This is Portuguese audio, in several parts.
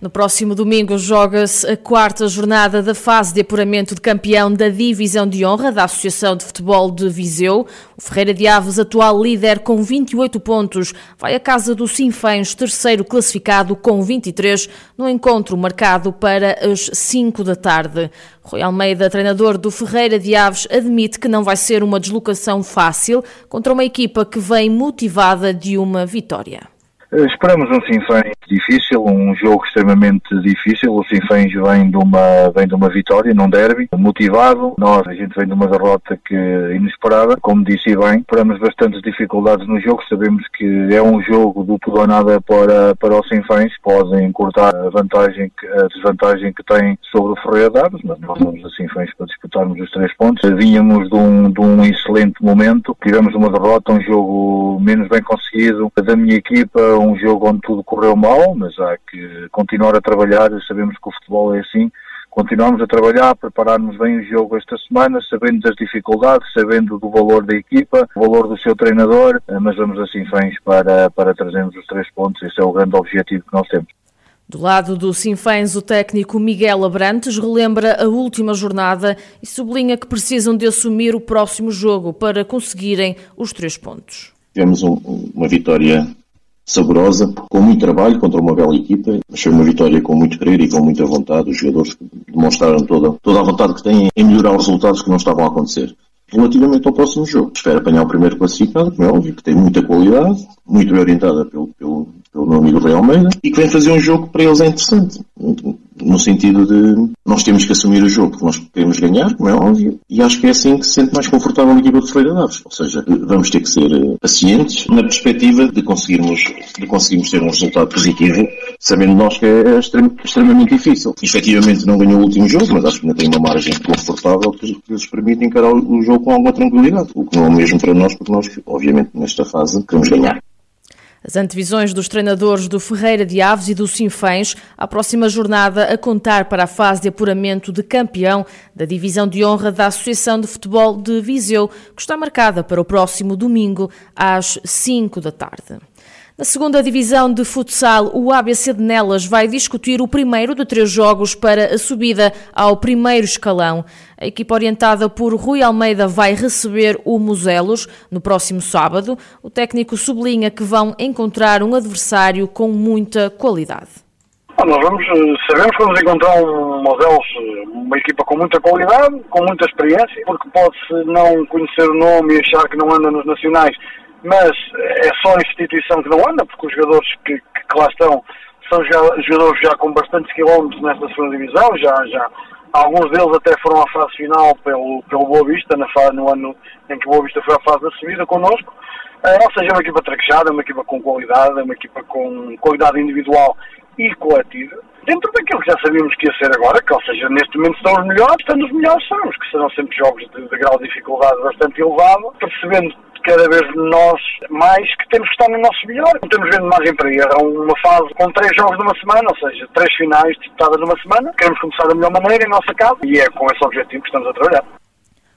No próximo domingo joga-se a quarta jornada da fase de apuramento de campeão da Divisão de Honra da Associação de Futebol de Viseu. O Ferreira de Aves, atual líder com 28 pontos, vai à casa do Sinfãs, terceiro classificado com 23, no encontro marcado para as 5 da tarde. Rui Almeida, treinador do Ferreira de Aves, admite que não vai ser uma deslocação fácil contra uma equipa que vem motivada de uma vitória. Eh, esperamos um Sinfãs difícil, um jogo extremamente difícil. O Sinfãs vem de uma, vem de uma vitória num derby, motivado. Nós, a gente vem de uma derrota que inesperada. Como disse bem, esperamos bastantes dificuldades no jogo. Sabemos que é um jogo duplo ou nada para, para o Sinfãs. Podem cortar a vantagem, a desvantagem que têm sobre o Ferreira Dados, mas nós somos a Sinfãs para disputarmos os três pontos. Vínhamos de um, de um excelente momento. Tivemos uma derrota, um jogo menos bem conseguido da minha equipa, um jogo onde tudo correu mal, mas há que continuar a trabalhar. Sabemos que o futebol é assim. Continuamos a trabalhar, prepararmos bem o jogo esta semana, sabendo das dificuldades, sabendo do valor da equipa, o valor do seu treinador, mas vamos assim fãs para, para trazermos os três pontos. Esse é o grande objetivo que nós temos. Do lado do Sinfãs, o técnico Miguel Abrantes relembra a última jornada e sublinha que precisam de assumir o próximo jogo para conseguirem os três pontos. Tivemos um, uma vitória saborosa, com muito trabalho contra uma bela equipa. Achei uma vitória com muito querer e com muita vontade. Os jogadores demonstraram toda, toda a vontade que têm em melhorar os resultados que não estavam a acontecer. Relativamente ao próximo jogo, espero apanhar o primeiro classificado, como é óbvio, que tem muita qualidade, muito bem orientada pelo, pelo, pelo meu amigo Rei Almeida, e que vem fazer um jogo que para eles é interessante no sentido de nós temos que assumir o jogo que nós queremos ganhar, como é óbvio, e acho que é assim que se sente mais confortável a equipa de Ferreira Daves. Ou seja, vamos ter que ser eh, pacientes na perspectiva de conseguirmos, de conseguirmos ter um resultado positivo, sabendo nós que é extremamente difícil. Efetivamente não ganhou o último jogo, mas acho que ainda tem uma margem confortável que lhes permite encarar o jogo com alguma tranquilidade. O que não é o mesmo para nós, porque nós, obviamente, nesta fase, queremos ganhar. As antevisões dos treinadores do Ferreira de Aves e do Sinfãs, a próxima jornada a contar para a fase de apuramento de campeão da Divisão de Honra da Associação de Futebol de Viseu, que está marcada para o próximo domingo às 5 da tarde. Na segunda divisão de futsal, o ABC de Nelas vai discutir o primeiro de três jogos para a subida ao primeiro escalão. A equipa orientada por Rui Almeida vai receber o Muselos no próximo sábado. O técnico sublinha que vão encontrar um adversário com muita qualidade. nós vamos, eh, sabemos que vamos encontrar um Modelos, eh, uma equipa com muita qualidade, com muita experiência, porque pode-se não conhecer o nome e achar que não anda nos nacionais, mas é só a instituição que não anda, porque os jogadores que, que lá estão são já, jogadores já com bastantes quilómetros nesta segunda divisão, já, já alguns deles até foram à fase final pelo, pelo Boa Vista, na no ano em que o Boa Vista foi à fase da subida connosco. Uh, ou seja, é uma equipa traquejada, é uma equipa com qualidade, é uma equipa com qualidade individual e coletiva, dentro daquilo que já sabíamos que ia ser agora, que ou seja, neste momento estão os melhores, estando os melhores sabemos que serão sempre jogos de, de grau de dificuldade bastante elevado, percebendo cada vez nós mais que temos que estar no nosso melhor. Não temos vendo margem para. É uma fase com três jogos numa semana, ou seja, três finais disputadas numa semana. Queremos começar da melhor maneira em nossa casa e é com esse objetivo que estamos a trabalhar.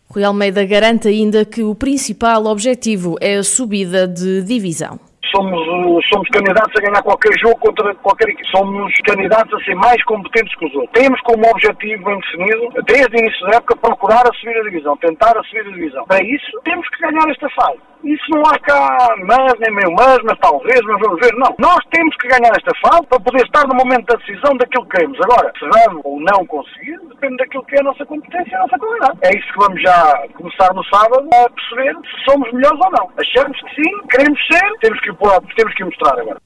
Rui Almeida garante ainda que o principal objetivo é a subida de divisão somos, somos candidatos a ganhar qualquer jogo contra qualquer equipe. Somos candidatos a ser mais competentes que os outros. Temos como objetivo bem definido, desde o início da época, procurar a subir a divisão, tentar a subir a divisão. Para isso, temos que ganhar esta fase. Isso não há cá mas, nem meio mas, mas talvez, mas vamos ver. Não. Nós temos que ganhar esta fase para poder estar no momento da decisão daquilo que queremos. Agora, se vamos ou não conseguir, depende daquilo que é a nossa competência e a nossa qualidade. É isso que vamos já começar no sábado a perceber se somos melhores ou não. Achamos que sim, queremos ser, temos que, temos que mostrar agora.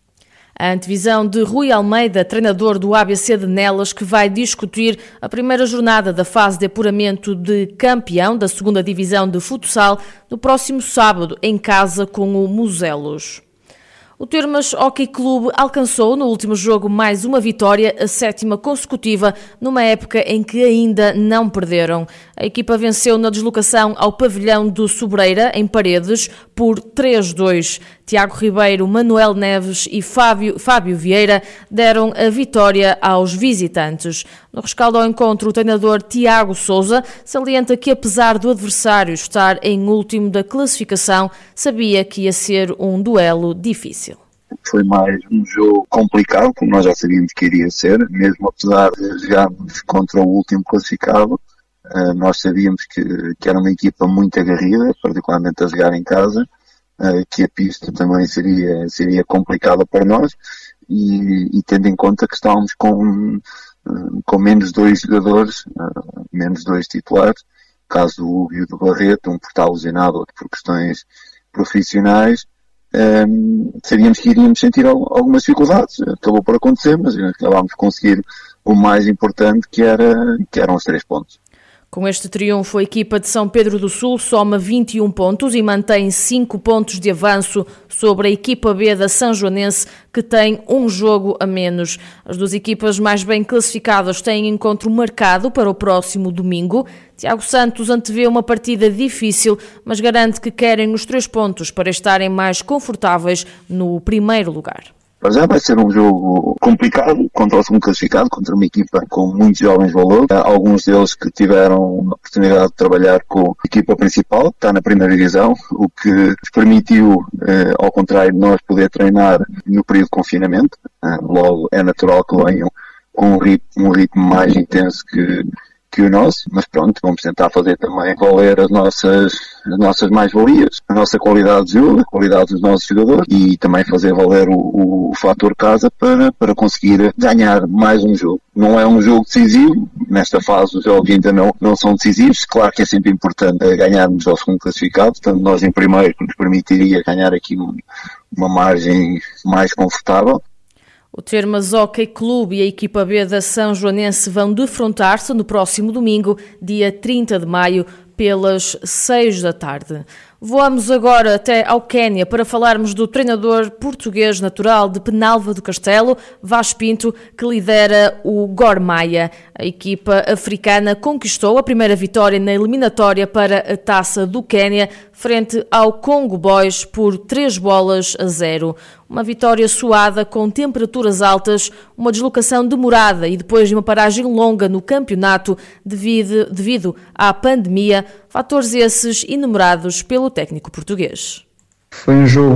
A antevisão de Rui Almeida, treinador do ABC de Nelas, que vai discutir a primeira jornada da fase de apuramento de campeão da segunda divisão de futsal no próximo sábado, em casa com o Muselos. O Termas Hockey Clube alcançou no último jogo mais uma vitória, a sétima consecutiva, numa época em que ainda não perderam. A equipa venceu na deslocação ao pavilhão do Sobreira, em Paredes, por 3-2. Tiago Ribeiro, Manuel Neves e Fábio, Fábio Vieira deram a vitória aos visitantes. No rescaldo ao encontro, o treinador Tiago Souza salienta que, apesar do adversário estar em último da classificação, sabia que ia ser um duelo difícil foi mais um jogo complicado, como nós já sabíamos que iria ser, mesmo apesar de jogarmos contra o último classificado, eh, nós sabíamos que, que era uma equipa muito agarrida, particularmente a jogar em casa, que a pista também seria, seria complicada para nós, e, e tendo em conta que estávamos com, eh, com menos dois jogadores, menos dois titulares, caso do Hugo e do Barreto, um por estar lesionado, outro por questões profissionais, um, sabíamos que iríamos sentir algumas dificuldades. Acabou por acontecer, mas acabámos de conseguir o mais importante, que, era, que eram os três pontos. Com este triunfo, a equipa de São Pedro do Sul soma 21 pontos e mantém 5 pontos de avanço sobre a equipa B da São Joanense, que tem um jogo a menos. As duas equipas mais bem classificadas têm encontro marcado para o próximo domingo. Tiago Santos antevê uma partida difícil, mas garante que querem os três pontos para estarem mais confortáveis no primeiro lugar. Para já vai ser um jogo complicado contra o segundo classificado, contra uma equipa com muitos jovens valores. Alguns deles que tiveram a oportunidade de trabalhar com a equipa principal, que está na primeira divisão, o que permitiu, eh, ao contrário de nós, poder treinar no período de confinamento. Eh, logo, é natural que venham com um ritmo, um ritmo mais intenso que, que o nosso, mas pronto, vamos tentar fazer também valer as nossas, as nossas mais-valias, a nossa qualidade de jogo, a qualidade dos nossos jogadores e também fazer valer o, o fator casa para, para conseguir ganhar mais um jogo. Não é um jogo decisivo, nesta fase os jogos ainda não, não são decisivos, claro que é sempre importante ganharmos ao segundo classificado, portanto nós em primeiro nos permitiria ganhar aqui uma margem mais confortável, o Termas Hockey Clube e a equipa B da São Joanense vão defrontar-se no próximo domingo, dia 30 de maio, pelas 6 da tarde. Voamos agora até ao Quênia para falarmos do treinador português natural de Penalva do Castelo, Vaz Pinto, que lidera o Gormaia. A equipa africana conquistou a primeira vitória na eliminatória para a Taça do Quênia, frente ao Congo Boys por 3 bolas a 0. Uma vitória suada com temperaturas altas, uma deslocação demorada e depois de uma paragem longa no campeonato devido, devido à pandemia, fatores esses enumerados pelo técnico português. Foi um jogo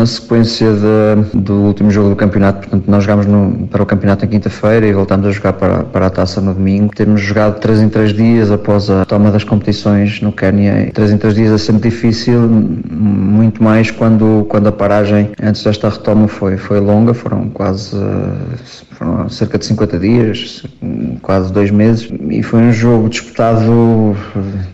na sequência de, do último jogo do campeonato, portanto nós jogámos no, para o campeonato na quinta-feira e voltámos a jogar para, para a taça no domingo. Temos jogado 3 em 3 dias após a toma das competições no Quênia. 3 em 3 dias é sempre difícil, muito mais quando, quando a paragem antes desta retoma foi, foi longa, foram quase foram cerca de 50 dias, quase dois meses, e foi um jogo disputado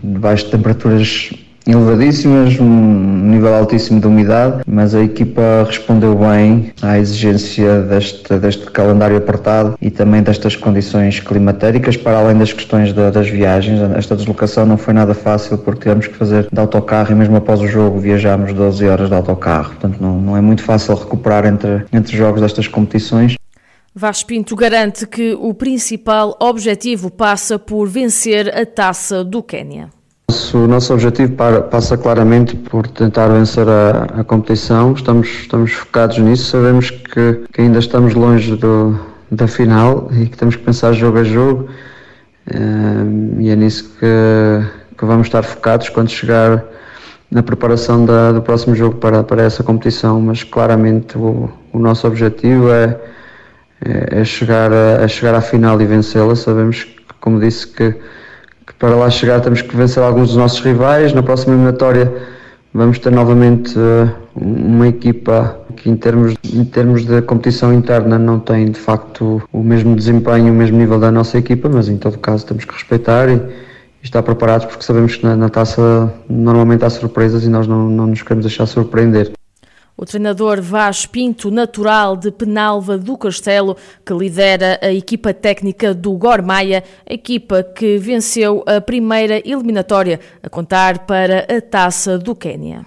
debaixo de temperaturas elevadíssimas, um nível altíssimo de umidade, mas a equipa respondeu bem à exigência deste, deste calendário apertado e também destas condições climatéricas, para além das questões da, das viagens. Esta deslocação não foi nada fácil porque tivemos que fazer de autocarro e mesmo após o jogo viajámos 12 horas de autocarro, portanto não, não é muito fácil recuperar entre, entre jogos destas competições. Vaz Pinto garante que o principal objetivo passa por vencer a taça do Quênia. O nosso objetivo passa claramente por tentar vencer a, a competição. Estamos, estamos focados nisso. Sabemos que, que ainda estamos longe do, da final e que temos que pensar jogo a jogo. Um, e é nisso que, que vamos estar focados quando chegar na preparação da, do próximo jogo para, para essa competição. Mas claramente o, o nosso objetivo é, é, é chegar, a, é chegar à final e vencê-la. Sabemos, como disse, que para lá chegar temos que vencer alguns dos nossos rivais. Na próxima eliminatória vamos ter novamente eh, uma equipa que em termos, em termos de competição interna não tem de facto o mesmo desempenho, o mesmo nível da nossa equipa, mas em todo caso temos que respeitar e, e estar preparados porque sabemos que na, na, taça normalmente há surpresas e nós não, não nos queremos deixar surpreender. O treinador Vaz Pinto, natural de Penalva do Castelo, que lidera a equipa técnica do Gormaia, equipa que venceu a primeira eliminatória a contar para a Taça do Quênia.